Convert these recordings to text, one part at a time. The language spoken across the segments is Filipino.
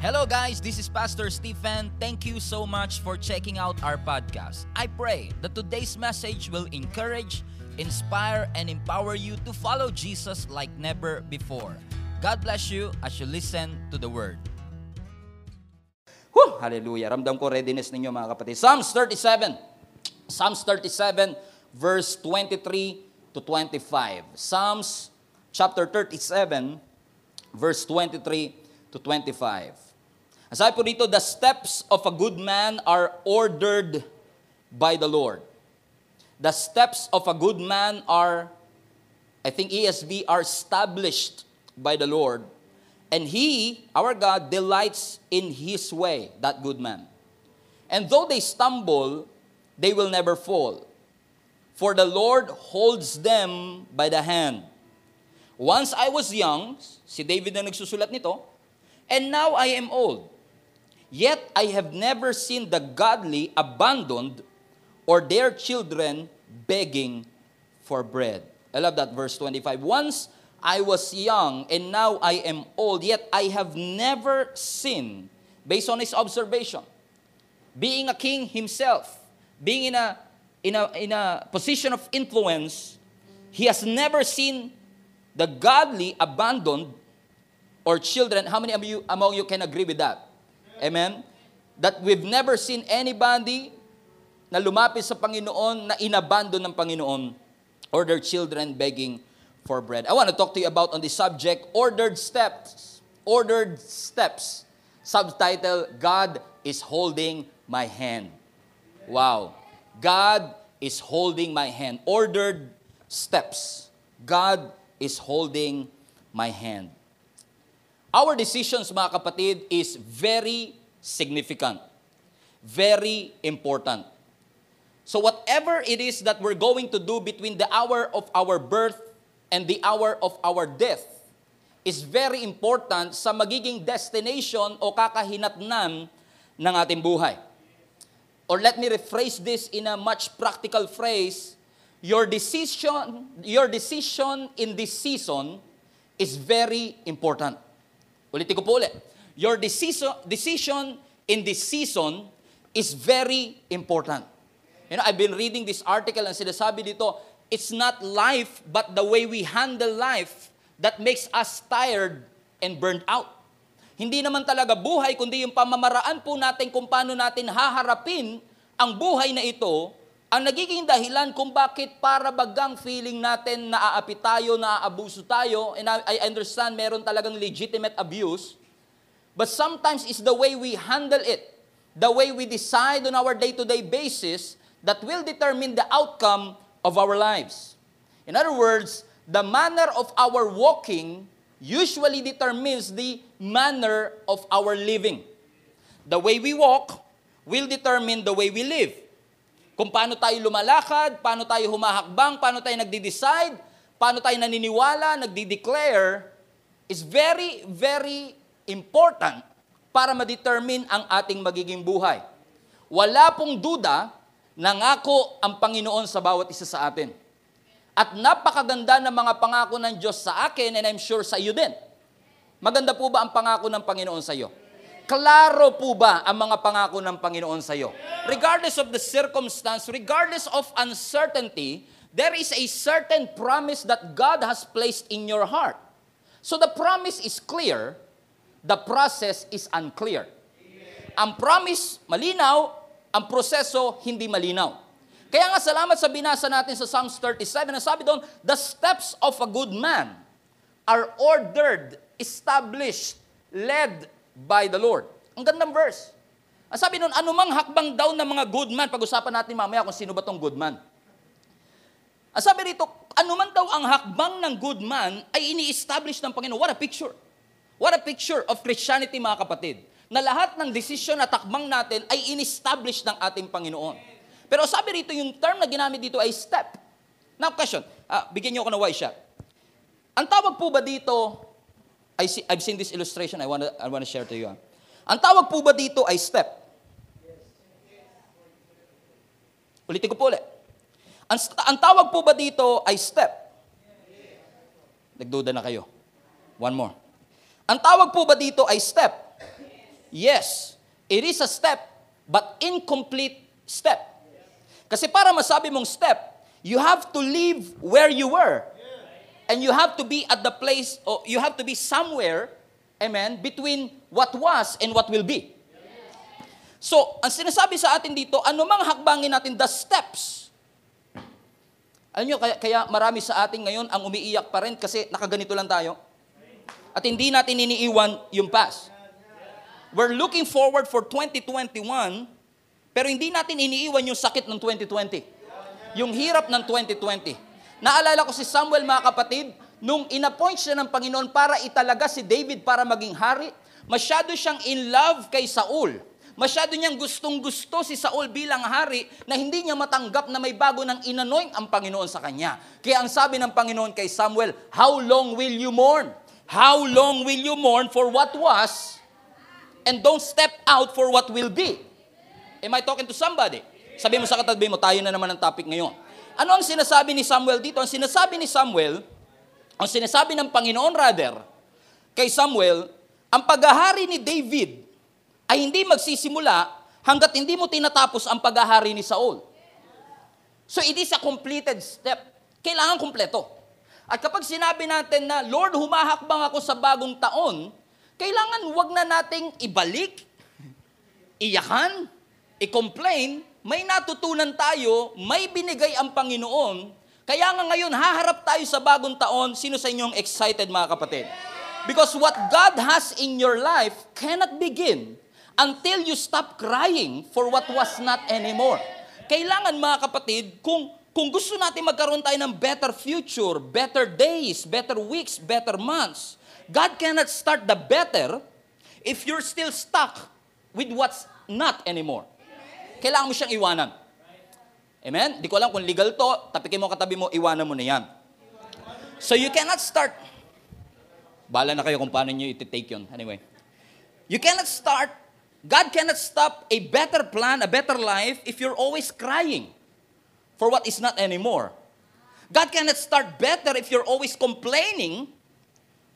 Hello, guys. This is Pastor Stephen. Thank you so much for checking out our podcast. I pray that today's message will encourage, inspire, and empower you to follow Jesus like never before. God bless you as you listen to the word. Whew! Hallelujah. Ramdam ko readiness ninyo mga kapatid. Psalms 37. Psalms 37 verse 23 to 25. Psalms chapter 37 verse 23 to 25. Sabi po dito, the steps of a good man are ordered by the Lord. The steps of a good man are, I think ESV, are established by the Lord. And he, our God, delights in his way, that good man. And though they stumble, they will never fall. For the Lord holds them by the hand. Once I was young, si David na nagsusulat nito, and now I am old. Yet I have never seen the godly abandoned or their children begging for bread. I love that verse 25. Once I was young and now I am old, yet I have never seen, based on his observation, being a king himself, being in a, in a, in a position of influence, he has never seen the godly abandoned or children. How many of you among you can agree with that? Amen? That we've never seen anybody na lumapit sa Panginoon na inabandon ng Panginoon or their children begging for bread. I want to talk to you about on the subject, ordered steps. Ordered steps. Subtitle, God is holding my hand. Wow. God is holding my hand. Ordered steps. God is holding my hand. Our decisions, mga kapatid, is very significant. Very important. So whatever it is that we're going to do between the hour of our birth and the hour of our death is very important sa magiging destination o kakahinatnan ng ating buhay. Or let me rephrase this in a much practical phrase, your decision, your decision in this season is very important. Ulitin ko po ulit. Your decision, decision in this season is very important. You know, I've been reading this article and sinasabi dito, it's not life but the way we handle life that makes us tired and burned out. Hindi naman talaga buhay, kundi yung pamamaraan po natin kung paano natin haharapin ang buhay na ito, ang nagiging dahilan kung bakit para bagang feeling natin naaapi tayo, naaabuso tayo, and I, I understand meron talagang legitimate abuse, but sometimes it's the way we handle it, the way we decide on our day-to-day basis that will determine the outcome of our lives. In other words, the manner of our walking usually determines the manner of our living. The way we walk will determine the way we live. Kung paano tayo lumalakad, paano tayo humahakbang, paano tayo nagde-decide, paano tayo naniniwala, nagde-declare, is very, very important para ma-determine ang ating magiging buhay. Wala pong duda, nangako ang Panginoon sa bawat isa sa atin. At napakaganda ng mga pangako ng Diyos sa akin and I'm sure sa iyo din. Maganda po ba ang pangako ng Panginoon sa iyo? Klaro po ba ang mga pangako ng Panginoon sa iyo? Regardless of the circumstance, regardless of uncertainty, there is a certain promise that God has placed in your heart. So the promise is clear, the process is unclear. Ang promise malinaw, ang proseso hindi malinaw. Kaya nga salamat sa binasa natin sa Psalms 37, na sabi doon, the steps of a good man are ordered, established, led by the Lord. Ang gandang verse. Ang sabi nun, anumang hakbang daw ng mga good man, pag-usapan natin mamaya kung sino ba tong good man. Ang sabi rito, anuman daw ang hakbang ng good man ay ini-establish ng Panginoon. What a picture. What a picture of Christianity mga kapatid. Na lahat ng desisyon na takbang natin ay in-establish ng ating Panginoon. Pero sabi rito, yung term na ginamit dito ay step. Now question, uh, bigyan niyo ako ng why shot. Ang tawag po ba dito I see, I've seen this illustration I want to I want to share to you. ah. Ang tawag po ba dito ay step? Ulitin ko po ulit. Ang, ang tawag po ba dito ay step? Nagduda na kayo. One more. Ang tawag po ba dito ay step? Yes, it is a step, but incomplete step. Kasi para masabi mong step, you have to leave where you were. And you have to be at the place, or you have to be somewhere, amen, between what was and what will be. So, ang sinasabi sa atin dito, anumang hakbangin natin, the steps. Alam nyo, kaya, kaya marami sa atin ngayon ang umiiyak pa rin kasi nakaganito lang tayo. At hindi natin iniiwan yung past. We're looking forward for 2021, pero hindi natin iniiwan yung sakit ng 2020. Yung hirap ng 2020. Naalala ko si Samuel, mga kapatid, nung inappoint siya ng Panginoon para italaga si David para maging hari, masyado siyang in love kay Saul. Masyado niyang gustong-gusto si Saul bilang hari na hindi niya matanggap na may bago ng inanoint ang Panginoon sa kanya. Kaya ang sabi ng Panginoon kay Samuel, How long will you mourn? How long will you mourn for what was and don't step out for what will be? Am I talking to somebody? Sabi mo sa katabi mo, tayo na naman ang topic ngayon. Ano ang sinasabi ni Samuel dito? Ang sinasabi ni Samuel, ang sinasabi ng Panginoon rather, kay Samuel, ang paghahari ni David ay hindi magsisimula hanggat hindi mo tinatapos ang paghahari ni Saul. So it is a completed step. Kailangan kumpleto. At kapag sinabi natin na, Lord, humahakbang ako sa bagong taon, kailangan wag na nating ibalik, iyakan, i-complain, may natutunan tayo, may binigay ang Panginoon, kaya nga ngayon, haharap tayo sa bagong taon, sino sa inyong excited mga kapatid? Because what God has in your life cannot begin until you stop crying for what was not anymore. Kailangan mga kapatid, kung kung gusto natin magkaroon tayo ng better future, better days, better weeks, better months, God cannot start the better if you're still stuck with what's not anymore. Kailangan mo siyang iwanan. Amen? Di ko alam kung legal to, tapikin mo katabi mo, iwanan mo na yan. So you cannot start. Bala na kayo kung paano nyo iti-take yun. Anyway. You cannot start God cannot stop a better plan, a better life, if you're always crying for what is not anymore. God cannot start better if you're always complaining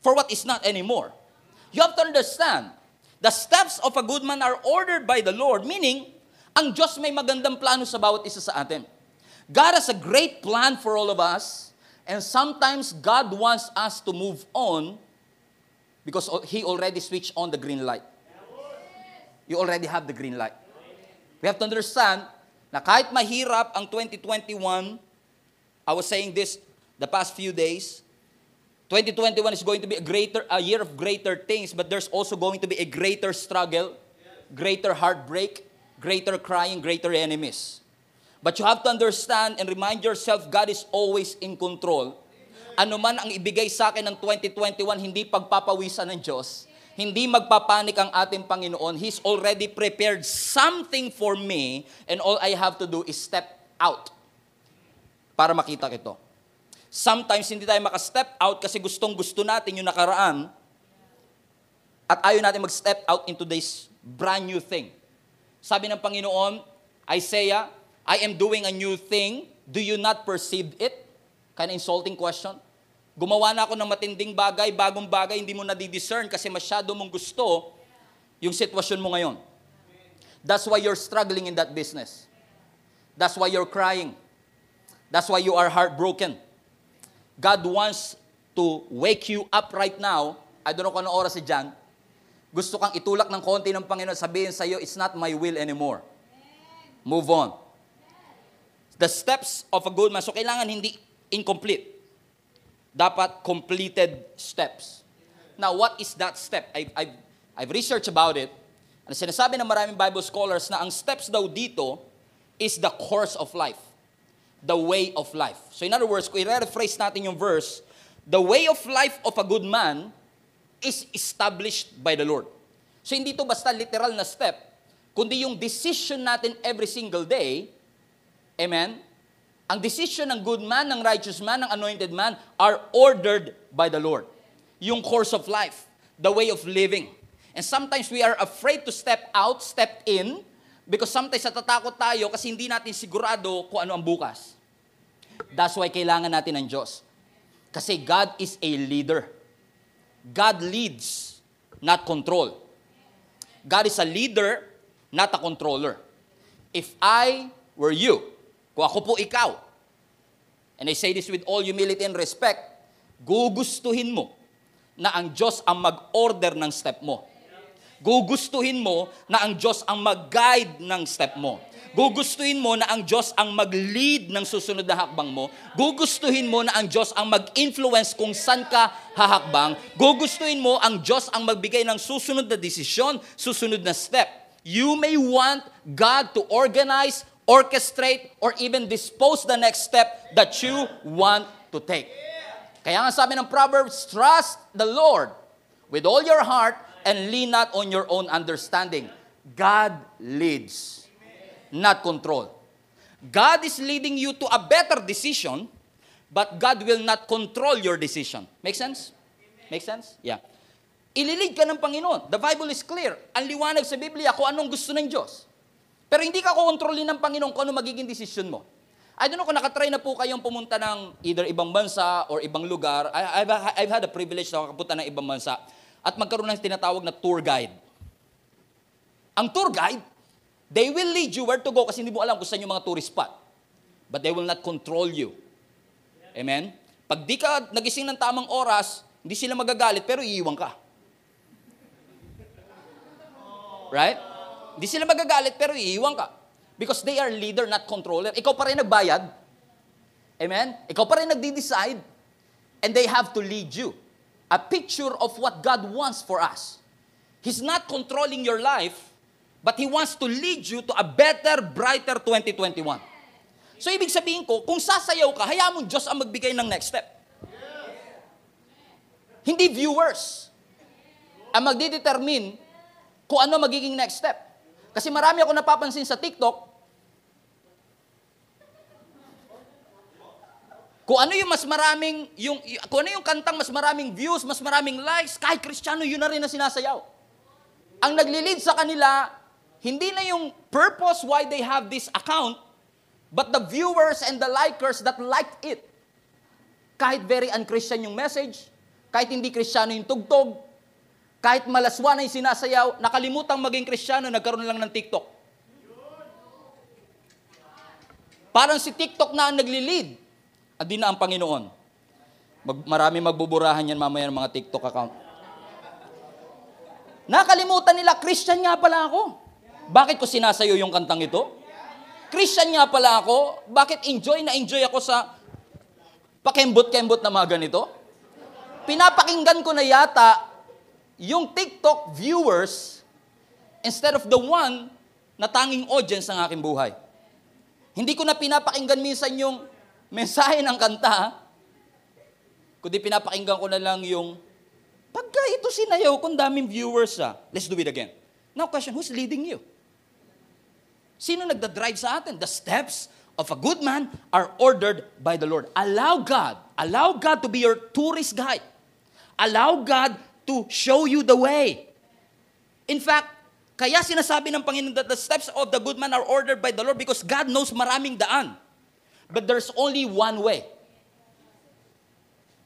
for what is not anymore. You have to understand, the steps of a good man are ordered by the Lord, meaning, ang Diyos may magandang plano sa bawat isa sa atin. God has a great plan for all of us, and sometimes God wants us to move on because He already switched on the green light you already have the green light. We have to understand na kahit mahirap ang 2021, I was saying this the past few days, 2021 is going to be a greater a year of greater things, but there's also going to be a greater struggle, greater heartbreak, greater crying, greater enemies. But you have to understand and remind yourself God is always in control. Ano man ang ibigay sa akin ng 2021, hindi pagpapawisan ng Diyos hindi magpapanik ang ating Panginoon. He's already prepared something for me and all I have to do is step out para makita kito. Sometimes hindi tayo maka-step out kasi gustong gusto natin yung nakaraan at ayaw natin mag-step out into this brand new thing. Sabi ng Panginoon, Isaiah, I am doing a new thing. Do you not perceive it? Kind of insulting question. Gumawa na ako ng matinding bagay, bagong bagay, hindi mo nadidiscern kasi masyado mong gusto yung sitwasyon mo ngayon. That's why you're struggling in that business. That's why you're crying. That's why you are heartbroken. God wants to wake you up right now. I don't know kung anong oras si John. Gusto kang itulak ng konti ng Panginoon, sabihin sa iyo, it's not my will anymore. Move on. The steps of a good man. So kailangan hindi incomplete dapat completed steps. Now, what is that step? I've, I've, I've researched about it. And sinasabi ng maraming Bible scholars na ang steps daw dito is the course of life. The way of life. So in other words, kung i-rephrase natin yung verse, the way of life of a good man is established by the Lord. So hindi to basta literal na step, kundi yung decision natin every single day, amen, ang decision ng good man, ng righteous man, ng anointed man are ordered by the Lord. Yung course of life, the way of living. And sometimes we are afraid to step out, step in, because sometimes natatakot tayo kasi hindi natin sigurado kung ano ang bukas. That's why kailangan natin ng Diyos. Kasi God is a leader. God leads, not control. God is a leader, not a controller. If I were you, kung ako po ikaw, and I say this with all humility and respect, gugustuhin mo na ang Diyos ang mag-order ng step mo. Gugustuhin mo na ang Diyos ang mag-guide ng step mo. Gugustuhin mo na ang Diyos ang mag-lead ng susunod na hakbang mo. Gugustuhin mo na ang Diyos ang mag-influence kung saan ka hahakbang. Gugustuhin mo ang Diyos ang magbigay ng susunod na desisyon, susunod na step. You may want God to organize, orchestrate, or even dispose the next step that you want to take. Kaya nga sabi ng Proverbs, trust the Lord with all your heart and lean not on your own understanding. God leads, not control. God is leading you to a better decision, but God will not control your decision. Make sense? Make sense? Yeah. Ililid ka ng Panginoon. The Bible is clear. Ang liwanag sa Biblia kung anong gusto ng Diyos. Pero hindi ka kontrolin ng Panginoon kung ano magiging desisyon mo. I don't know kung nakatry na po kayong pumunta ng either ibang bansa or ibang lugar. I, I've, I've had a privilege na makapunta ng ibang bansa at magkaroon ng tinatawag na tour guide. Ang tour guide, they will lead you where to go kasi hindi mo alam kung saan yung mga tourist spot. But they will not control you. Amen? Pag di ka nagising ng tamang oras, hindi sila magagalit pero iiwan ka. Right? Hindi sila magagalit pero iiwan ka. Because they are leader, not controller. Ikaw pa rin nagbayad. Amen? Ikaw pa rin nagdi-decide. And they have to lead you. A picture of what God wants for us. He's not controlling your life, but He wants to lead you to a better, brighter 2021. So ibig sabihin ko, kung sasayaw ka, hayaan mo Diyos ang magbigay ng next step. Hindi viewers ang magdidetermine kung ano magiging next step. Kasi marami ako napapansin sa TikTok, kung ano yung mas maraming, yung, kung ano yung kantang mas maraming views, mas maraming likes, kahit kristyano, yun na rin na sinasayaw. Ang naglilid sa kanila, hindi na yung purpose why they have this account, but the viewers and the likers that liked it. Kahit very unchristian yung message, kahit hindi kristyano yung tugtog, kahit malaswa na yung sinasayaw, nakalimutang maging kristyano, nagkaroon lang ng TikTok. Parang si TikTok na ang naglilid, at di na ang Panginoon. Mag, marami magbuburahan yan mamaya ng mga TikTok account. Nakalimutan nila, Christian nga pala ako. Bakit ko sinasayo yung kantang ito? Christian nga pala ako. Bakit enjoy na enjoy ako sa pakembot-kembot na mga ganito? Pinapakinggan ko na yata yung TikTok viewers instead of the one na tanging audience ng aking buhay. Hindi ko na pinapakinggan minsan yung mensahe ng kanta, kundi pinapakinggan ko na lang yung, pagka ito sinayaw kung daming viewers ah, let's do it again. Now question, who's leading you? Sino nagda-drive sa atin? The steps of a good man are ordered by the Lord. Allow God, allow God to be your tourist guide. Allow God to show you the way. In fact, kaya sinasabi ng Panginoon that the steps of the good man are ordered by the Lord because God knows maraming daan. But there's only one way.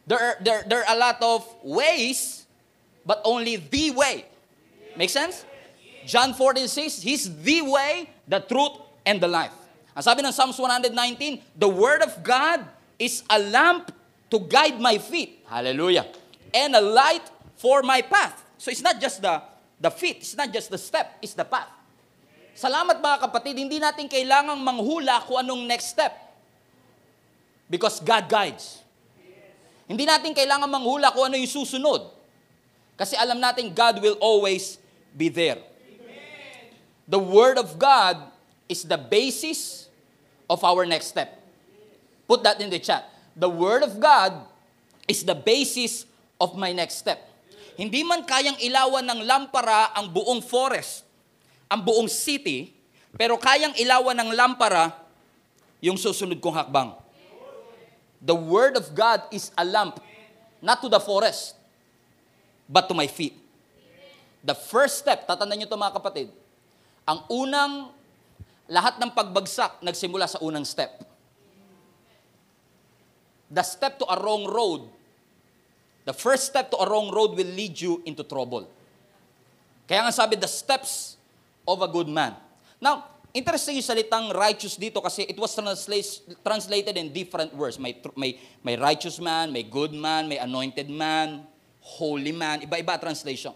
There are, there, there are a lot of ways, but only the way. Make sense? John 14 says, He's the way, the truth, and the life. Ang sabi ng Psalms 119, The Word of God is a lamp to guide my feet. Hallelujah. And a light for my path. So it's not just the, the feet, it's not just the step, it's the path. Salamat mga kapatid, hindi natin kailangang manghula kung anong next step. Because God guides. Hindi natin kailangan manghula kung ano yung susunod. Kasi alam natin God will always be there. The Word of God is the basis of our next step. Put that in the chat. The Word of God is the basis of my next step. Hindi man kayang ilawan ng lampara ang buong forest, ang buong city, pero kayang ilawan ng lampara yung susunod kong hakbang. The Word of God is a lamp, not to the forest, but to my feet. The first step, tatandaan nyo ito mga kapatid, ang unang, lahat ng pagbagsak nagsimula sa unang step. The step to a wrong road, the first step to a wrong road will lead you into trouble. Kaya nga sabi, the steps of a good man. Now, interesting yung salitang righteous dito kasi it was translate, translated in different words. May, may, may righteous man, may good man, may anointed man, holy man, iba-iba translation.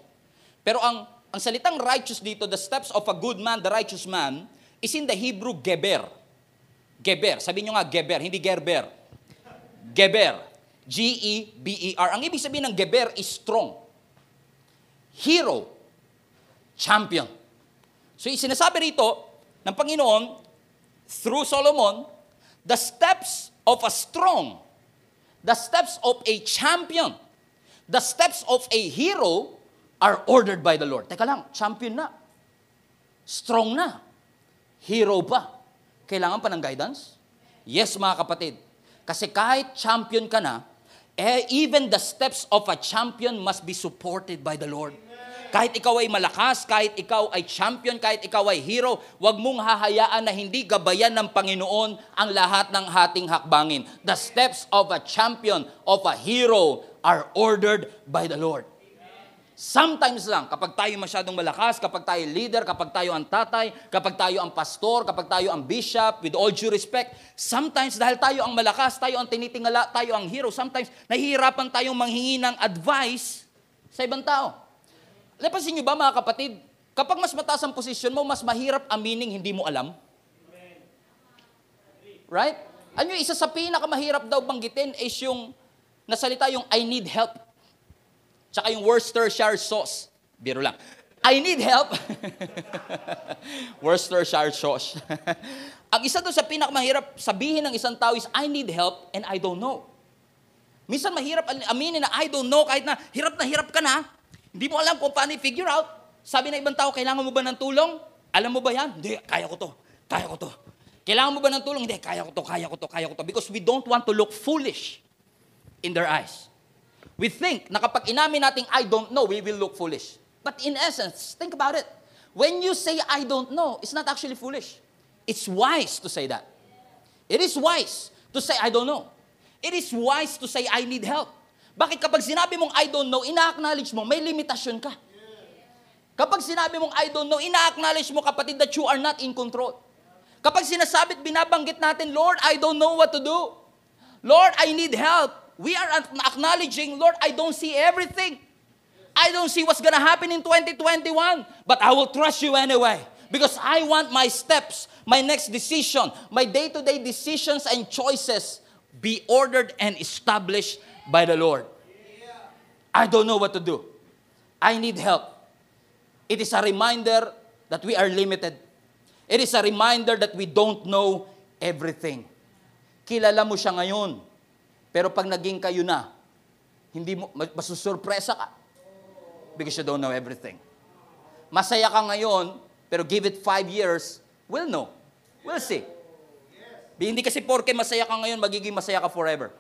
Pero ang, ang salitang righteous dito, the steps of a good man, the righteous man, is in the Hebrew geber. Geber. Sabi nyo nga geber, hindi gerber. Geber. G-E-B-E-R. Ang ibig sabihin ng geber is strong. Hero. Champion. So, sinasabi rito ng Panginoon, through Solomon, the steps of a strong, the steps of a champion, the steps of a hero are ordered by the Lord. Teka lang, champion na. Strong na. Hero pa. Kailangan pa ng guidance? Yes, mga kapatid. Kasi kahit champion ka na, eh, even the steps of a champion must be supported by the Lord. Kahit ikaw ay malakas, kahit ikaw ay champion, kahit ikaw ay hero, wag mong hahayaan na hindi gabayan ng Panginoon ang lahat ng hating hakbangin. The steps of a champion, of a hero, are ordered by the Lord. Sometimes lang, kapag tayo masyadong malakas, kapag tayo leader, kapag tayo ang tatay, kapag tayo ang pastor, kapag tayo ang bishop, with all due respect, sometimes dahil tayo ang malakas, tayo ang tinitingala, tayo ang hero, sometimes nahihirapan tayong manghingi ng advice sa ibang tao. Napansin niyo ba mga kapatid, kapag mas mataas ang posisyon mo, mas mahirap aminin hindi mo alam? Right? Ano yung isa sa pinakamahirap daw banggitin is yung nasalita yung I need help. Tsaka yung Worcestershire sauce. Biro lang. I need help. Worcestershire sauce. Ang isa doon sa pinakamahirap sabihin ng isang tao is, I need help and I don't know. Minsan mahirap aminin na I don't know kahit na hirap na hirap ka na. Hindi mo alam kung paano i-figure out. Sabi ng ibang tao, kailangan mo ba ng tulong? Alam mo ba yan? Hindi, kaya ko to. Kaya ko to. Kailangan mo ba ng tulong? Hindi, kaya ko to, kaya ko to, kaya ko to. Because we don't want to look foolish in their eyes. We think na kapag inamin natin, I don't know, we will look foolish. But in essence, think about it. When you say, I don't know, it's not actually foolish. It's wise to say that. It is wise to say, I don't know. It is wise to say, I need help. Bakit kapag sinabi mong I don't know, ina-acknowledge mo, may limitasyon ka. Kapag sinabi mong I don't know, ina-acknowledge mo kapatid that you are not in control. Kapag sinasabi at binabanggit natin, Lord, I don't know what to do. Lord, I need help. We are acknowledging, Lord, I don't see everything. I don't see what's gonna happen in 2021, but I will trust you anyway. Because I want my steps, my next decision, my day-to-day decisions and choices be ordered and established by the Lord. I don't know what to do. I need help. It is a reminder that we are limited. It is a reminder that we don't know everything. Kilala mo siya ngayon. Pero pag naging kayo na, hindi mo, masusurpresa ka. Because you don't know everything. Masaya ka ngayon, pero give it five years, we'll know. We'll see. Hindi kasi porke masaya ka ngayon, magiging masaya ka forever.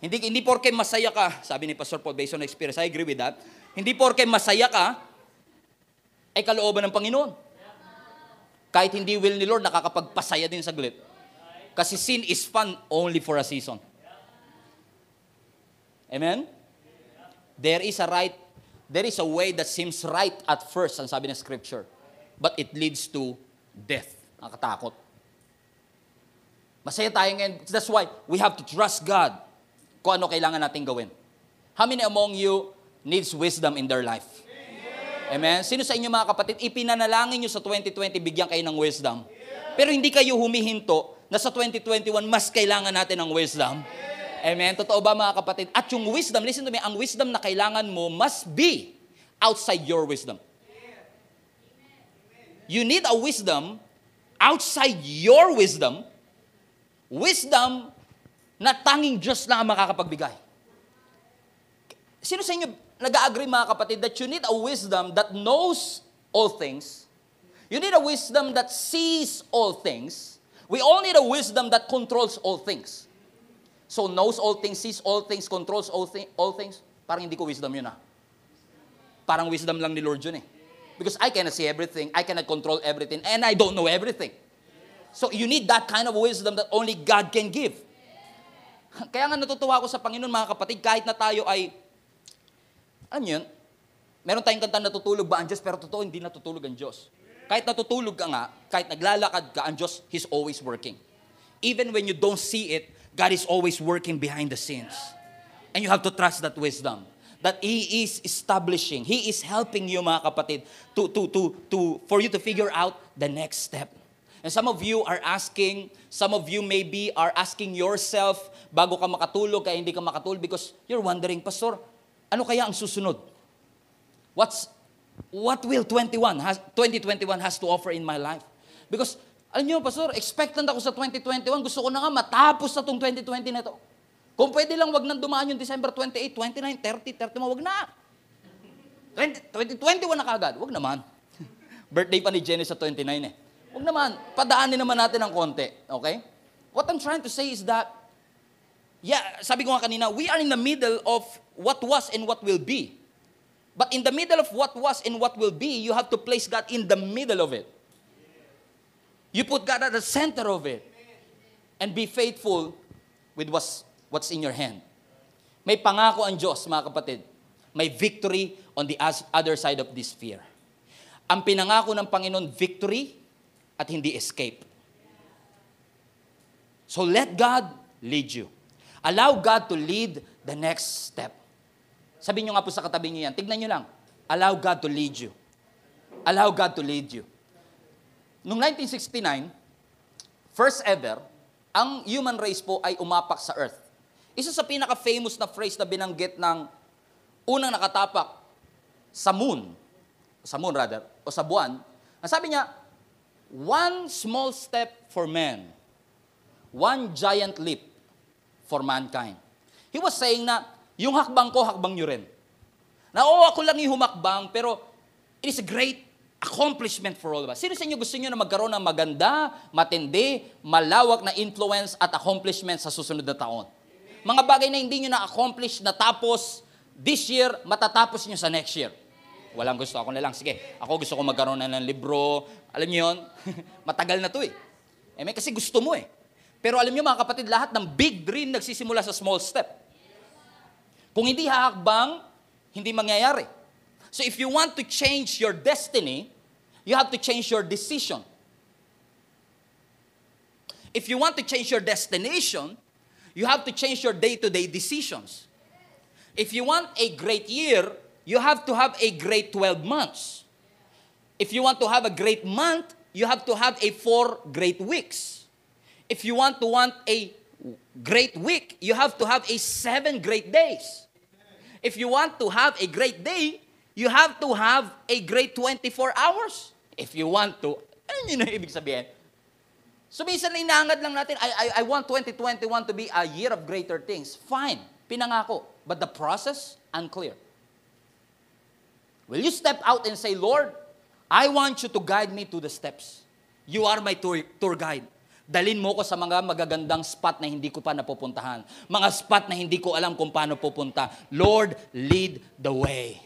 Hindi, hindi porke masaya ka, sabi ni Pastor Paul, based on experience, I agree with that. Hindi porke masaya ka, ay kalooban ng Panginoon. Kahit hindi will ni Lord, nakakapagpasaya din saglit. Kasi sin is fun only for a season. Amen? There is a right, there is a way that seems right at first, ang sabi ng scripture. But it leads to death. Nakakatakot. Masaya tayo ngayon. That's why we have to trust God kung ano kailangan natin gawin. How many among you needs wisdom in their life? Amen? Sino sa inyo mga kapatid, ipinanalangin nyo sa 2020, bigyan kayo ng wisdom. Pero hindi kayo humihinto na sa 2021, mas kailangan natin ng wisdom. Amen? Totoo ba mga kapatid? At yung wisdom, listen to me, ang wisdom na kailangan mo must be outside your wisdom. You need a wisdom outside your wisdom, wisdom na tanging Diyos lang ang makakapagbigay. Sino sa inyo nag-agree mga kapatid that you need a wisdom that knows all things? You need a wisdom that sees all things. We all need a wisdom that controls all things. So knows all things, sees all things, controls all, thi- all things. Parang hindi ko wisdom yun ah. Parang wisdom lang ni Lord yun eh. Because I cannot see everything, I cannot control everything, and I don't know everything. So you need that kind of wisdom that only God can give. Kaya nga natutuwa ako sa Panginoon mga kapatid, kahit na tayo ay, ano yun, Meron tayong kanta natutulog ba ang Diyos, pero totoo, hindi natutulog ang Diyos. Kahit natutulog ka nga, kahit naglalakad ka, ang Diyos, He's always working. Even when you don't see it, God is always working behind the scenes. And you have to trust that wisdom. That He is establishing, He is helping you mga kapatid to, to, to, to, for you to figure out the next step. And some of you are asking, some of you maybe are asking yourself bago ka makatulog, kaya hindi ka makatulog because you're wondering, Pastor, ano kaya ang susunod? What's what will 21 has 2021 has to offer in my life? Because alam niyo, pastor, expectant ako sa 2021. Gusto ko na nga matapos na tong 2020 na to. Kung pwede lang wag nang dumaan yung December 28, 29, 30, 31, wag na. 20, 2021 na kagad. Wag naman. Birthday pa ni Jenny sa 29 eh. Wag naman. Padaanin naman natin ng konti. Okay? What I'm trying to say is that, yeah, sabi ko nga kanina, we are in the middle of what was and what will be. But in the middle of what was and what will be, you have to place God in the middle of it. You put God at the center of it. And be faithful with what's, what's in your hand. May pangako ang Diyos, mga kapatid. May victory on the other side of this fear. Ang pinangako ng Panginoon, victory at hindi escape. So let God lead you. Allow God to lead the next step. Sabi nyo nga po sa katabi nyo yan, tignan nyo lang. Allow God to lead you. Allow God to lead you. Noong 1969, first ever, ang human race po ay umapak sa earth. Isa sa pinaka-famous na phrase na binanggit ng unang nakatapak sa moon, sa moon rather, o sa buwan, ang sabi niya, one small step for man, one giant leap for mankind. He was saying na yung hakbang ko, hakbang nyo rin. Na oo, ako lang yung humakbang, pero it is a great accomplishment for all of us. Sino sa inyo gusto nyo na magkaroon ng maganda, matindi, malawak na influence at accomplishment sa susunod na taon? Mga bagay na hindi nyo na-accomplish na tapos this year, matatapos nyo sa next year. Walang gusto. Ako na lang. Sige, ako gusto ko magkaroon na ng libro. Alam niyo yun? Matagal na to eh. Eh, may kasi gusto mo eh. Pero alam niyo mga kapatid, lahat ng big dream nagsisimula sa small step. Kung hindi hahakbang, hindi mangyayari. So if you want to change your destiny, you have to change your decision. If you want to change your destination, you have to change your day-to-day decisions. If you want a great year, you have to have a great 12 months. If you want to have a great month, you have to have a four great weeks. If you want to want a great week, you have to have a seven great days. If you want to have a great day, you have to have a great 24 hours. If you want to, ano yun ang ibig sabihin? So minsan na inaangad lang natin, I, I, I want 2021 to be a year of greater things. Fine, pinangako. But the process, unclear. Will you step out and say, Lord, I want you to guide me to the steps. You are my tour, tour guide. Dalin mo ko sa mga magagandang spot na hindi ko pa napupuntahan. Mga spot na hindi ko alam kung paano pupunta. Lord, lead the way.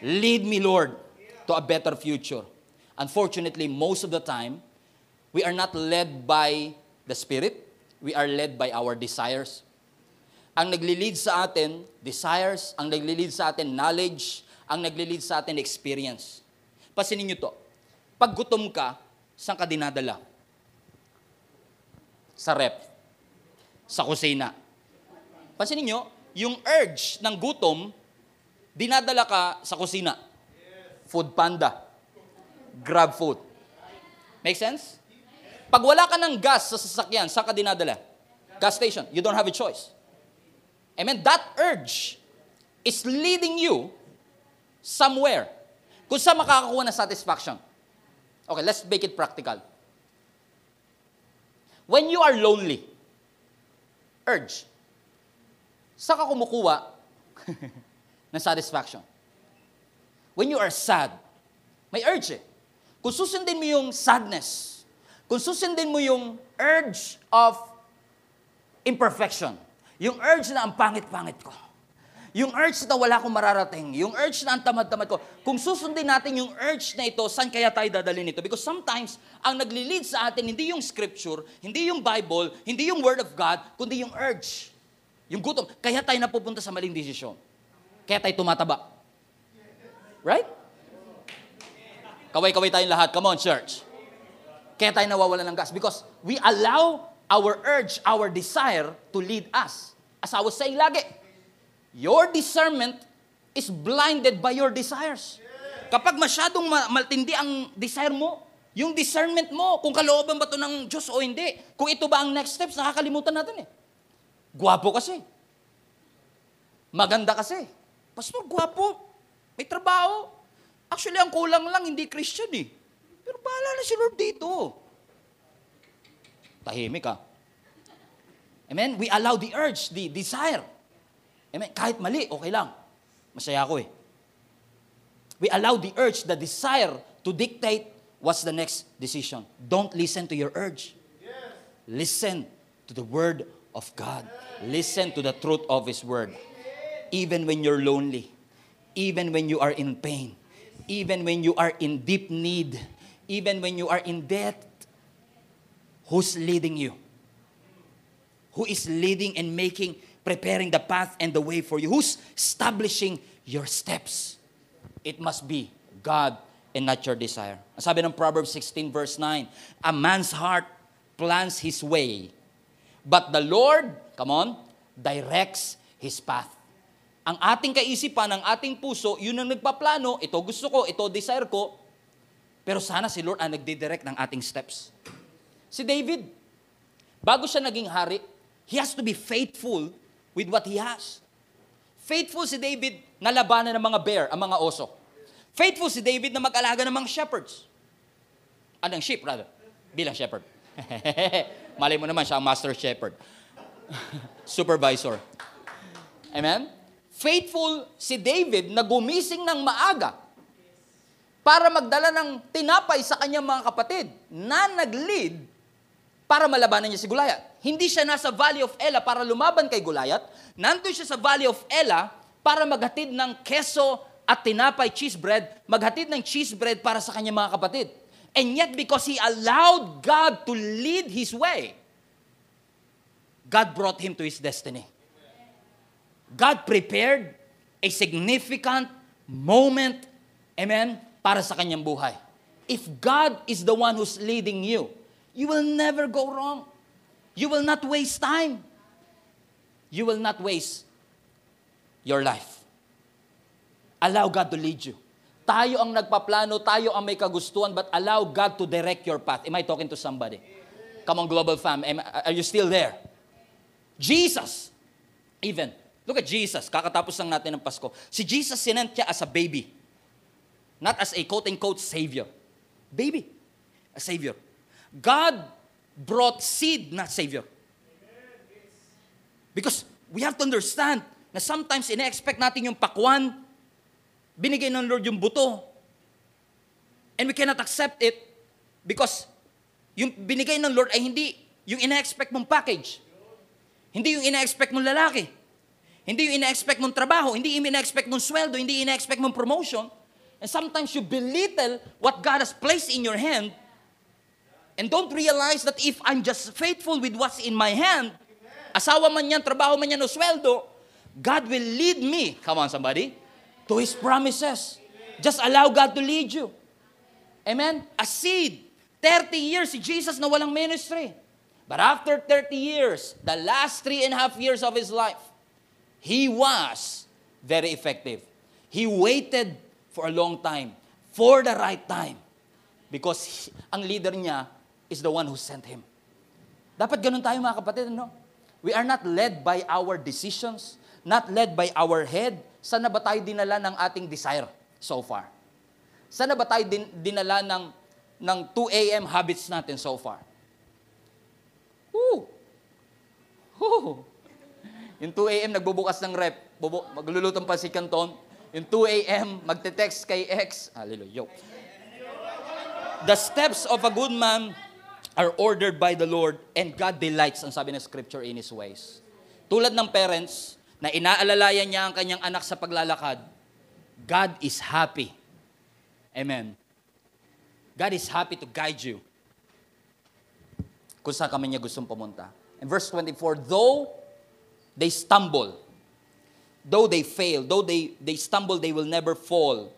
Lead me, Lord, to a better future. Unfortunately, most of the time, we are not led by the Spirit. We are led by our desires. Ang naglilid sa atin, desires. Ang naglilid sa atin, knowledge. Ang naglilid sa atin, experience. Pasinin nyo to. Pag gutom ka, saan ka dinadala? sa rep, sa kusina. Pansinin nyo, yung urge ng gutom, dinadala ka sa kusina. Food panda. Grab food. Make sense? Pag wala ka ng gas sa sasakyan, saan ka dinadala? Gas station. You don't have a choice. Amen? That urge is leading you somewhere. Kung saan makakakuha ng satisfaction. Okay, let's make it practical. When you are lonely, urge, saan ka kumukuha ng satisfaction? When you are sad, may urge eh. Kung susundin mo yung sadness, kung susundin mo yung urge of imperfection, yung urge na ang pangit-pangit ko, yung urge na wala akong mararating, yung urge na ang tamad-tamad ko, kung susundin natin yung urge na ito, saan kaya tayo dadalhin ito? Because sometimes, ang nagli-lead sa atin, hindi yung scripture, hindi yung Bible, hindi yung Word of God, kundi yung urge. Yung gutom. Kaya tayo napupunta sa maling desisyon. Kaya tayo tumataba. Right? Kaway-kaway tayong lahat. Come on, church. Kaya tayo nawawalan ng gas because we allow our urge, our desire to lead us. As I was saying lagi, your discernment is blinded by your desires. Kapag masyadong ma- maltindi ang desire mo, yung discernment mo, kung kalooban ba to ng Diyos o hindi, kung ito ba ang next steps, nakakalimutan natin eh. Gwapo kasi. Maganda kasi. Pastor, gwapo. May trabaho. Actually, ang kulang lang, hindi Christian eh. Pero bahala na si Lord dito. Tahimik ka. Amen? We allow the urge, the desire. Amen? Kahit mali, okay lang. Masaya ako eh. We allow the urge, the desire to dictate what's the next decision. Don't listen to your urge. Listen to the word of God. Listen to the truth of His word. Even when you're lonely, even when you are in pain, even when you are in deep need, even when you are in debt, who's leading you? Who is leading and making, preparing the path and the way for you? Who's establishing your steps? It must be God and not your desire. Ang sabi ng Proverbs 16 verse 9, A man's heart plans his way, but the Lord, come on, directs his path. Ang ating kaisipan, ang ating puso, yun ang nagpaplano, ito gusto ko, ito desire ko, pero sana si Lord ang nagdidirect ng ating steps. Si David, bago siya naging hari, he has to be faithful with what he has. Faithful si David na labanan ng mga bear, ang mga oso. Faithful si David na mag-alaga ng mga shepherds. Anong sheep, rather. Bilang shepherd. Malay mo naman siya ang master shepherd. Supervisor. Amen? Faithful si David na gumising ng maaga para magdala ng tinapay sa kanyang mga kapatid na nag-lead para malabanan niya si Gulayat. Hindi siya nasa Valley of Ela para lumaban kay Gulayat. Nandun siya sa Valley of Ela para maghatid ng keso at tinapay cheese bread, maghatid ng cheese bread para sa kanyang mga kapatid. And yet because he allowed God to lead his way, God brought him to his destiny. God prepared a significant moment, amen, para sa kanyang buhay. If God is the one who's leading you, you will never go wrong. You will not waste time. You will not waste your life. Allow God to lead you. Tayo ang nagpaplano, tayo ang may kagustuhan, but allow God to direct your path. Am I talking to somebody? Come on, Global Fam. Am, are you still there? Jesus, even, look at Jesus, kakatapos lang natin ng Pasko. Si Jesus sinent siya as a baby. Not as a quote-unquote savior. Baby. A savior. God brought seed, not savior. Because we have to understand na sometimes ina-expect natin yung pakwan, binigay ng Lord yung buto. And we cannot accept it because yung binigay ng Lord ay hindi yung ina-expect mong package. Hindi yung ina-expect mong lalaki. Hindi yung ina-expect mong trabaho. Hindi yung ina-expect mong sweldo. Hindi ina-expect mong promotion. And sometimes you belittle what God has placed in your hand and don't realize that if I'm just faithful with what's in my hand, asawa man yan, trabaho man yan o sweldo, God will lead me, come on somebody, to His promises. Just allow God to lead you. Amen? A seed. 30 years si Jesus na walang ministry. But after 30 years, the last three and a half years of His life, He was very effective. He waited for a long time, for the right time. Because ang leader niya is the one who sent him. Dapat ganun tayo mga kapatid, no? We are not led by our decisions, not led by our head. Saan na ba tayo dinala ng ating desire so far? Saan na ba tayo din, dinala ng, ng 2 a.m. habits natin so far? Woo! Woo! Yung 2 a.m. nagbubukas ng rep, bubu- maglulutong pa si Canton. Yung 2 a.m. magte-text kay ex. Hallelujah. The steps of a good man are ordered by the Lord and God delights, ang sabi ng scripture, in His ways. Tulad ng parents na inaalalayan niya ang kanyang anak sa paglalakad, God is happy. Amen. God is happy to guide you kung saan kami niya gustong pumunta. In verse 24, though they stumble, though they fail, though they, they stumble, they will never fall.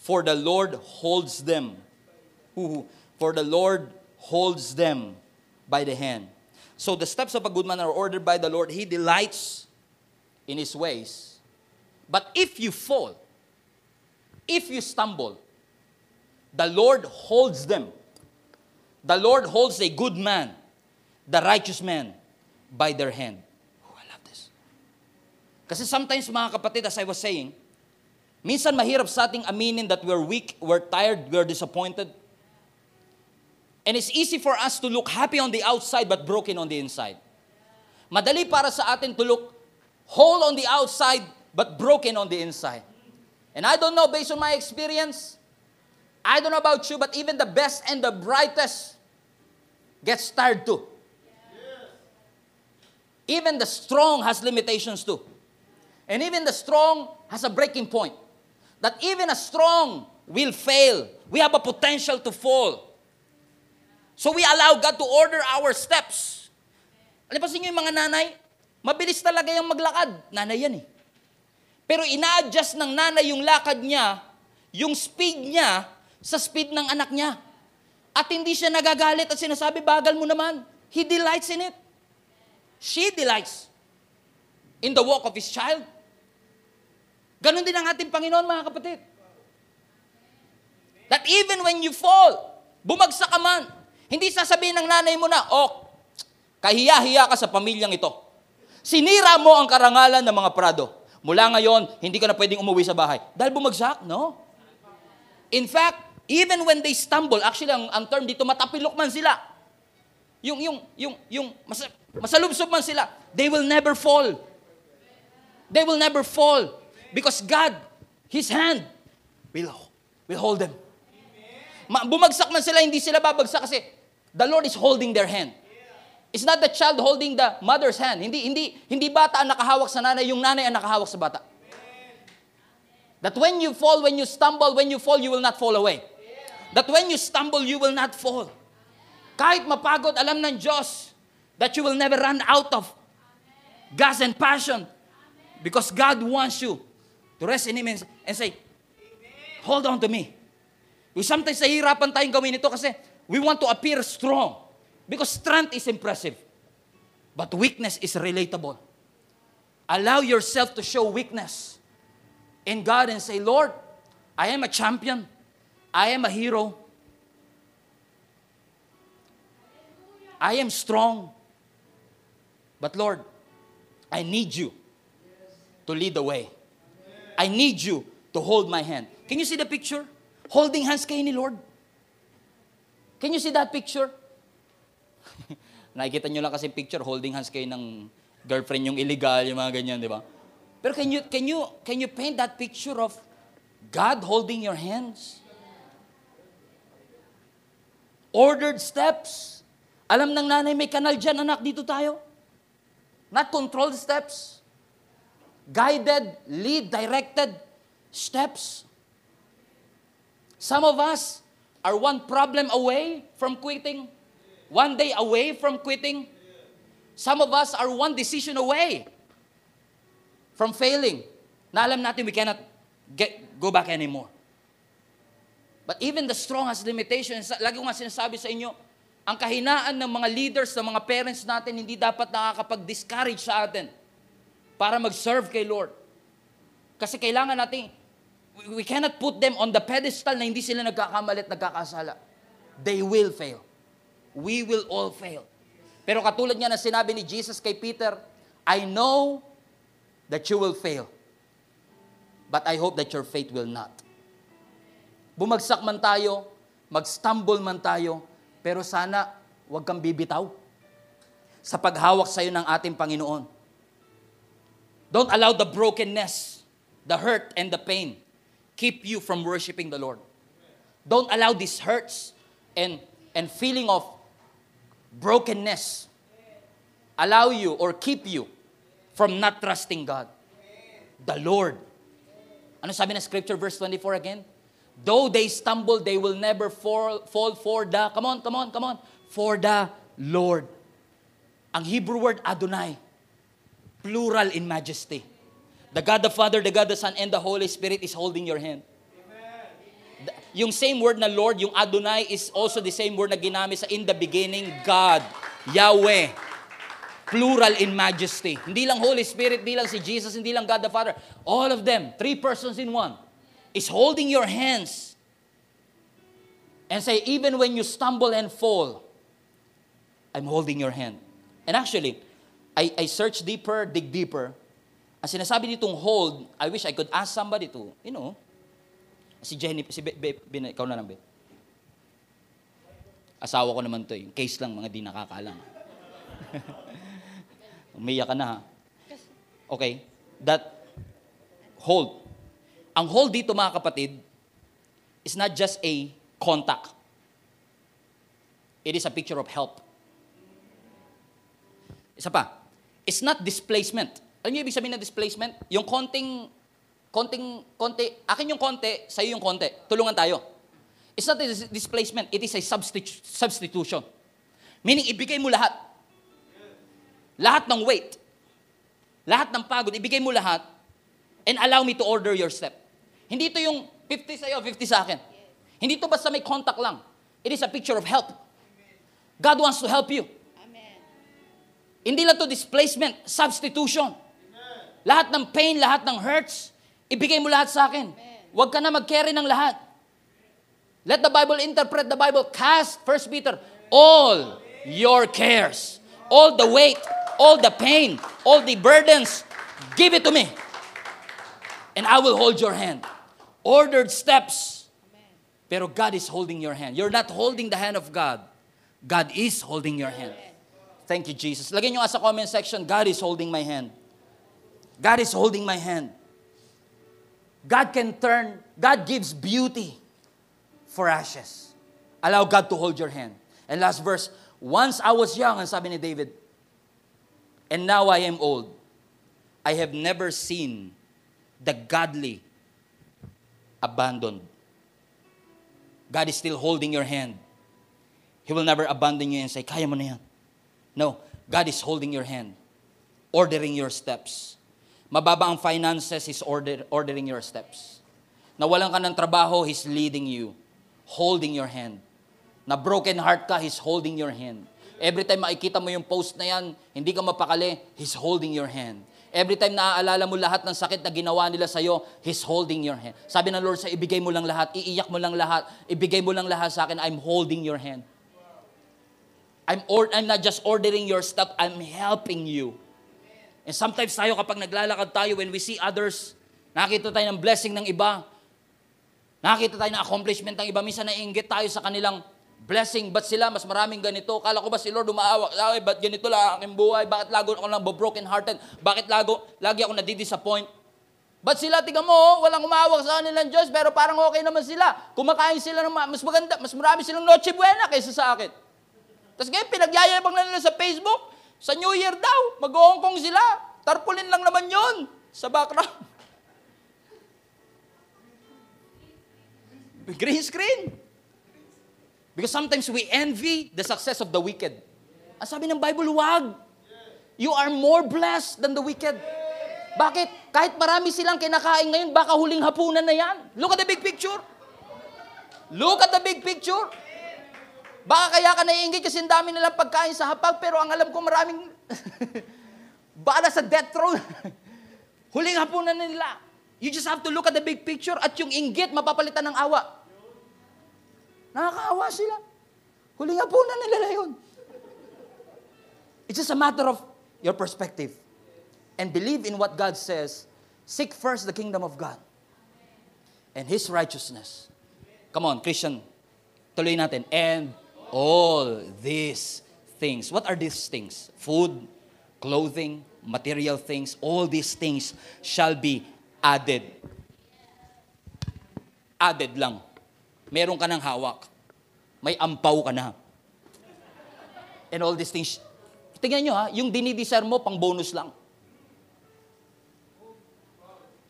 for the Lord holds them. Who- For the Lord holds them by the hand. So the steps of a good man are ordered by the Lord. He delights in his ways. But if you fall, if you stumble, the Lord holds them. The Lord holds a good man, the righteous man, by their hand. Oh, I love this. Kasi sometimes mga kapatid, as I was saying, minsan mahirap sa ating aminin that we're weak, we're tired, we're disappointed. And it's easy for us to look happy on the outside but broken on the inside. Madali para sa atin to look whole on the outside but broken on the inside. And I don't know, based on my experience, I don't know about you, but even the best and the brightest gets tired too. Even the strong has limitations too. And even the strong has a breaking point. That even a strong will fail. We have a potential to fall. So we allow God to order our steps. Alam pa sa inyo yung mga nanay, mabilis talaga yung maglakad. Nanay yan eh. Pero ina-adjust ng nanay yung lakad niya, yung speed niya, sa speed ng anak niya. At hindi siya nagagalit at sinasabi, bagal mo naman. He delights in it. She delights in the walk of His child. Ganon din ang ating Panginoon, mga kapatid. That even when you fall, bumagsak ka man, hindi sasabihin ng nanay mo na, oh, kahiya-hiya ka sa pamilyang ito. Sinira mo ang karangalan ng mga prado. Mula ngayon, hindi ka na pwedeng umuwi sa bahay. Dahil bumagsak? No. In fact, even when they stumble, actually, ang, ang term dito, matapilok man sila. Yung, yung, yung, yung, mas, masalubsob man sila, they will never fall. They will never fall. Because God, His hand, will, will hold them. Ma- bumagsak man sila, hindi sila babagsak kasi the Lord is holding their hand. It's not the child holding the mother's hand. Hindi hindi hindi bata ang nakahawak sa nanay, yung nanay ang nakahawak sa bata. That when you fall, when you stumble, when you fall, you will not fall away. That when you stumble, you will not fall. Kahit mapagod, alam ng Diyos that you will never run out of gas and passion. Because God wants you to rest in Him and, say, hold on to me. We sometimes nahihirapan tayong gawin ito kasi we want to appear strong. Because strength is impressive. But weakness is relatable. Allow yourself to show weakness in God and say, Lord, I am a champion. I am a hero. I am strong. But Lord, I need you to lead the way. I need you to hold my hand. Can you see the picture? Holding hands kayo ni Lord. Can you see that picture? Nakikita nyo lang kasi picture, holding hands kayo ng girlfriend yung illegal, yung mga ganyan, di ba? Pero can you, can you, can you paint that picture of God holding your hands? Ordered steps. Alam ng nanay, may kanal dyan, anak, dito tayo. Not controlled steps. Guided, lead, directed steps. Some of us are one problem away from quitting, one day away from quitting. Some of us are one decision away from failing. Na alam natin we cannot get, go back anymore. But even the strong has limitations. Lagi ko nga sinasabi sa inyo, ang kahinaan ng mga leaders, ng mga parents natin, hindi dapat nakakapag-discourage sa atin para mag-serve kay Lord. Kasi kailangan natin, we- cannot put them on the pedestal na hindi sila nagkakamali at nagkakasala. They will fail. We will all fail. Pero katulad nga na sinabi ni Jesus kay Peter, I know that you will fail. But I hope that your faith will not. Bumagsak man tayo, mag-stumble man tayo, pero sana huwag kang bibitaw sa paghawak sa iyo ng ating Panginoon. Don't allow the brokenness, the hurt, and the pain keep you from worshiping the Lord. Don't allow these hurts and, and feeling of brokenness allow you or keep you from not trusting God. The Lord. Ano sabi ng scripture, verse 24 again? Though they stumble, they will never fall, fall for the, come on, come on, come on, for the Lord. Ang Hebrew word Adonai, plural in majesty. The God the Father, the God the Son, and the Holy Spirit is holding your hand. yung same word na Lord, yung Adonai is also the same word na ginamit sa in the beginning, God, Yahweh. Plural in majesty. Hindi lang Holy Spirit, hindi lang si Jesus, hindi lang God the Father. All of them, three persons in one, is holding your hands and say, even when you stumble and fall, I'm holding your hand. And actually, I, I search deeper, dig deeper. Ang sinasabi nitong hold, I wish I could ask somebody to, you know, si Jenny, si Be, Be, Be, ikaw na lang, Be. Asawa ko naman to, yung case lang, mga di nakakalam. Umiyak ka na ha. Okay, that hold. Ang hold dito mga kapatid, is not just a contact. It is a picture of help. Isa pa, it's not displacement. Alam niyo ibig sabihin ng displacement? Yung konting, konting, konti, akin yung konti, sa'yo yung konti. Tulungan tayo. It's not a dis- displacement, it is a substitu- substitution. Meaning, ibigay mo lahat. Lahat ng weight. Lahat ng pagod, ibigay mo lahat and allow me to order your step. Hindi ito yung 50 sa'yo, 50 sa akin. Hindi ito basta may contact lang. It is a picture of help. God wants to help you. Amen. Hindi lang to displacement, substitution. Lahat ng pain, lahat ng hurts, ibigay mo lahat sa akin. Huwag ka na mag-carry ng lahat. Let the Bible interpret the Bible. Cast, 1 Peter, all your cares, all the weight, all the pain, all the burdens, give it to me. And I will hold your hand. Ordered steps. Pero God is holding your hand. You're not holding the hand of God. God is holding your hand. Thank you, Jesus. Lagyan nyo sa comment section, God is holding my hand. God is holding my hand. God can turn, God gives beauty for ashes. Allow God to hold your hand. And last verse, once I was young, ang sabi ni David, and now I am old, I have never seen the godly abandoned. God is still holding your hand. He will never abandon you and say, kaya mo na yan. No, God is holding your hand, ordering your steps. Mababa ang finances, He's order, ordering your steps. Nawalan ka ng trabaho, He's leading you, holding your hand. Na broken heart ka, He's holding your hand. Every time makikita mo yung post na yan, hindi ka mapakali, He's holding your hand. Every time naaalala mo lahat ng sakit na ginawa nila sa'yo, He's holding your hand. Sabi ng Lord sa ibigay mo lang lahat, iiyak mo lang lahat, ibigay mo lang lahat sa akin, I'm holding your hand. I'm, or, I'm not just ordering your stuff, I'm helping you. And sometimes tayo kapag naglalakad tayo, when we see others, nakita tayo ng blessing ng iba, nakita tayo ng accomplishment ng iba, minsan naiingit tayo sa kanilang blessing, ba't sila mas maraming ganito? Kala ko ba si Lord umaawa? Ay, ba't ganito lang ang aking buhay? Bakit lago ako lang broken hearted? Bakit lago, lagi ako nadidisappoint? Ba't sila, tiga mo, oh, walang umawak sa kanilang Diyos, pero parang okay naman sila. Kumakain sila ng ma- mas maganda, mas marami silang Noche Buena kaysa sa akin. Tapos ngayon, pinagyayabang na nila sa Facebook, sa New Year daw, mag-Hong Kong sila. Tarpulin lang naman yon sa background. Green screen. Because sometimes we envy the success of the wicked. Ang sabi ng Bible, wag. You are more blessed than the wicked. Bakit? Kahit marami silang kinakain ngayon, baka huling hapunan na yan. Look at the big picture. Look at the big picture. Baka kaya ka naiingit kasi ang dami nilang pagkain sa hapag, pero ang alam ko maraming bala sa death row. Huling hapunan na nila. You just have to look at the big picture at yung inggit mapapalitan ng awa. Nakakaawa sila. Huling hapunan nila na yun. It's just a matter of your perspective. And believe in what God says. Seek first the kingdom of God. And His righteousness. Come on, Christian. Tuloy natin. And all these things. What are these things? Food, clothing, material things. All these things shall be added. Added lang. Meron ka ng hawak. May ampaw ka na. And all these things. Tingnan nyo ha, yung dinideserve mo, pang bonus lang.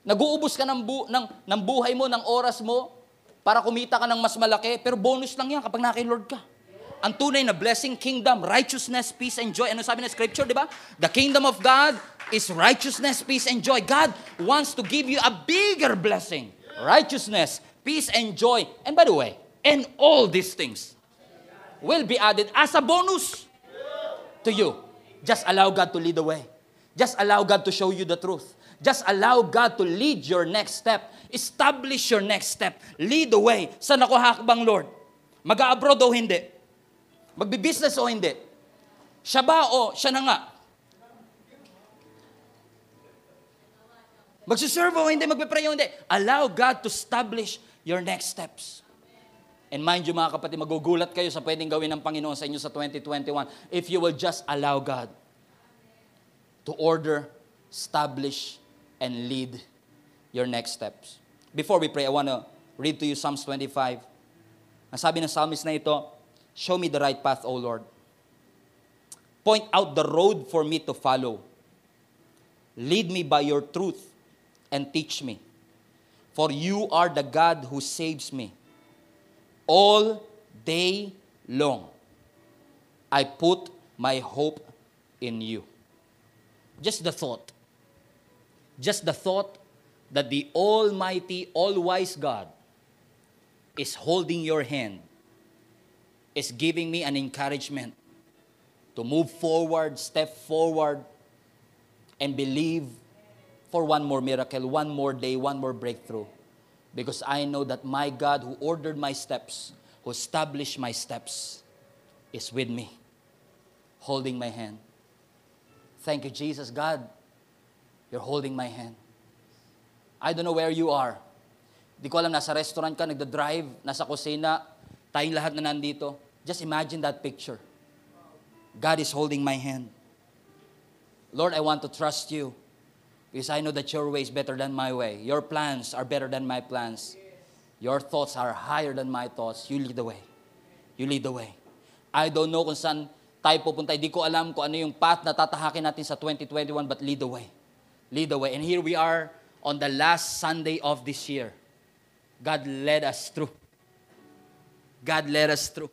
Nag-uubos ka ng, bu- ng, ng buhay mo, ng oras mo, para kumita ka ng mas malaki, pero bonus lang yan kapag naki Lord ka. Ang tunay na blessing, kingdom, righteousness, peace, and joy. Ano sabi ng scripture, di ba? The kingdom of God is righteousness, peace, and joy. God wants to give you a bigger blessing. Righteousness, peace and joy. And by the way, and all these things will be added as a bonus to you. Just allow God to lead the way. Just allow God to show you the truth. Just allow God to lead your next step. Establish your next step. Lead the way. Saan ako hakbang, Lord? Mag-abroad o hindi? Magbi-business o hindi? Siya ba o siya na nga? Magsiserve o hindi, magpipray o hindi. Allow God to establish your next steps. And mind you mga kapatid, magugulat kayo sa pwedeng gawin ng Panginoon sa inyo sa 2021 if you will just allow God to order, establish, and lead your next steps. Before we pray, I want to read to you Psalms 25. Ang sabi ng psalmist na ito, Show me the right path, O Lord. Point out the road for me to follow. Lead me by your truth and teach me. For you are the God who saves me. All day long, I put my hope in you. Just the thought, just the thought that the Almighty, all wise God is holding your hand, is giving me an encouragement to move forward, step forward, and believe for one more miracle, one more day, one more breakthrough. Because I know that my God who ordered my steps, who established my steps, is with me, holding my hand. Thank you, Jesus. God, you're holding my hand. I don't know where you are. Di ko alam, nasa restaurant ka, nagda-drive, nasa kusina, tayong lahat na nandito. Just imagine that picture. God is holding my hand. Lord, I want to trust you because I know that your way is better than my way. Your plans are better than my plans. Your thoughts are higher than my thoughts. You lead the way. You lead the way. I don't know kung saan tayo pupunta. Hindi ko alam kung ano yung path na tatahakin natin sa 2021, but lead the way. Lead the way. And here we are on the last Sunday of this year. God led us through. God led us through.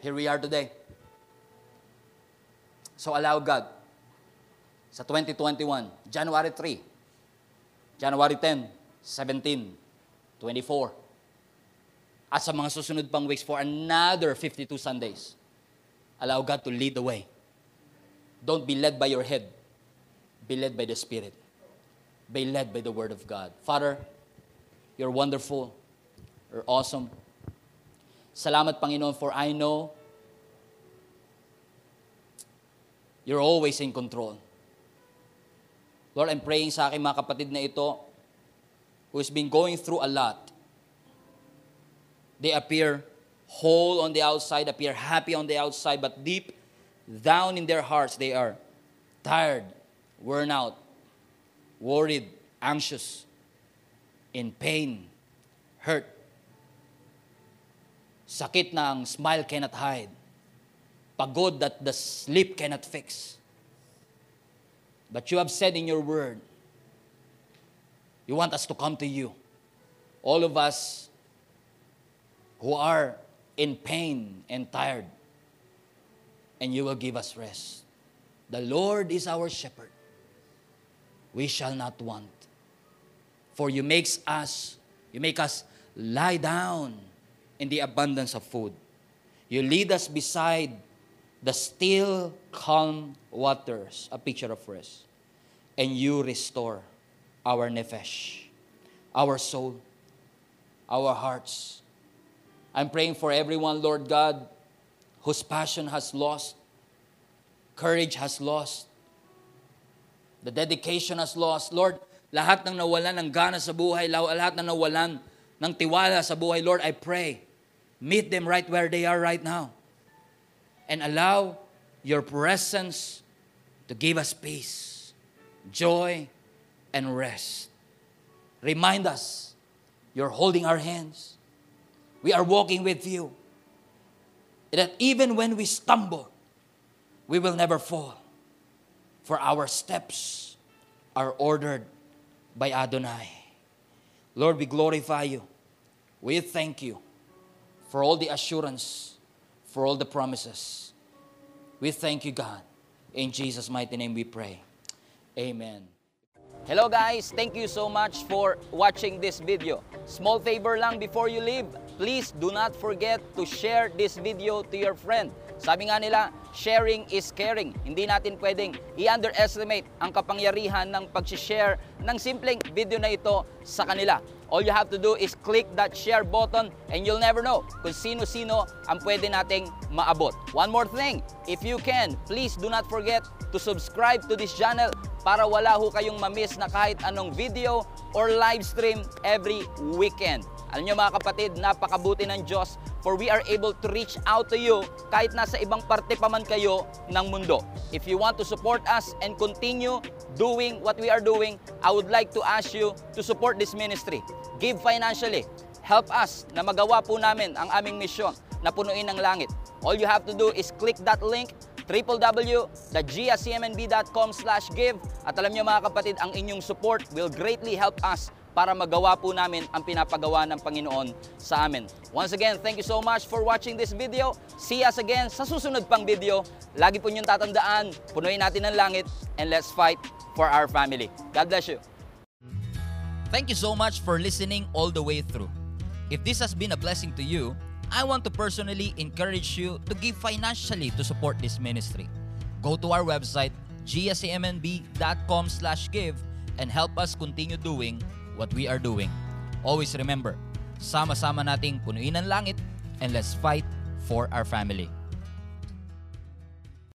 Here we are today. So allow God sa 2021, January 3, January 10, 17, 24, at sa mga susunod pang weeks for another 52 Sundays. Allow God to lead the way. Don't be led by your head. Be led by the Spirit. Be led by the Word of God. Father, you're wonderful. You're awesome. Salamat, Panginoon, for I know you're always in control. Lord, I'm praying sa aking mga kapatid na ito who has been going through a lot. They appear whole on the outside, appear happy on the outside, but deep down in their hearts, they are tired, worn out, worried, anxious, in pain, hurt. Sakit na ang smile cannot hide. Pagod that the sleep cannot fix. But you have said in your word, you want us to come to you. All of us who are in pain and tired, and you will give us rest. The Lord is our shepherd. We shall not want. For you makes us, you make us lie down in the abundance of food. You lead us beside the still calm waters, a picture of rest. And you restore our nefesh, our soul, our hearts. I'm praying for everyone, Lord God, whose passion has lost, courage has lost, the dedication has lost. Lord, lahat ng nawalan ng gana sa buhay, lahat ng nawalan ng tiwala sa buhay, Lord, I pray, meet them right where they are right now. And allow your presence to give us peace, joy, and rest. Remind us, you're holding our hands. We are walking with you. That even when we stumble, we will never fall. For our steps are ordered by Adonai. Lord, we glorify you. We thank you for all the assurance, for all the promises. We thank you, God. In Jesus' mighty name we pray. Amen. Hello guys, thank you so much for watching this video. Small favor lang before you leave, please do not forget to share this video to your friend. Sabi nga nila, sharing is caring. Hindi natin pwedeng i-underestimate ang kapangyarihan ng pag-share ng simpleng video na ito sa kanila. All you have to do is click that share button and you'll never know kung sino-sino ang pwede nating maabot. One more thing, if you can, please do not forget to subscribe to this channel para wala ho kayong mamiss na kahit anong video or live stream every weekend. Alam nyo mga kapatid, napakabuti ng Diyos for we are able to reach out to you kahit nasa ibang parte pa man kayo ng mundo. If you want to support us and continue doing what we are doing, I would like to ask you to support this ministry. Give financially. Help us na magawa po namin ang aming misyon na punuin ang langit. All you have to do is click that link www.giacmnb.com give at alam nyo mga kapatid, ang inyong support will greatly help us para magawa po namin ang pinapagawa ng Panginoon sa amin. Once again, thank you so much for watching this video. See us again sa susunod pang video. Lagi po niyong tatandaan, punuin natin ang langit and let's fight for our family. God bless you. Thank you so much for listening all the way through. If this has been a blessing to you, I want to personally encourage you to give financially to support this ministry. Go to our website, gsmnb.com slash give and help us continue doing what we are doing. Always remember, sama-sama nating punuin ang langit and let's fight for our family.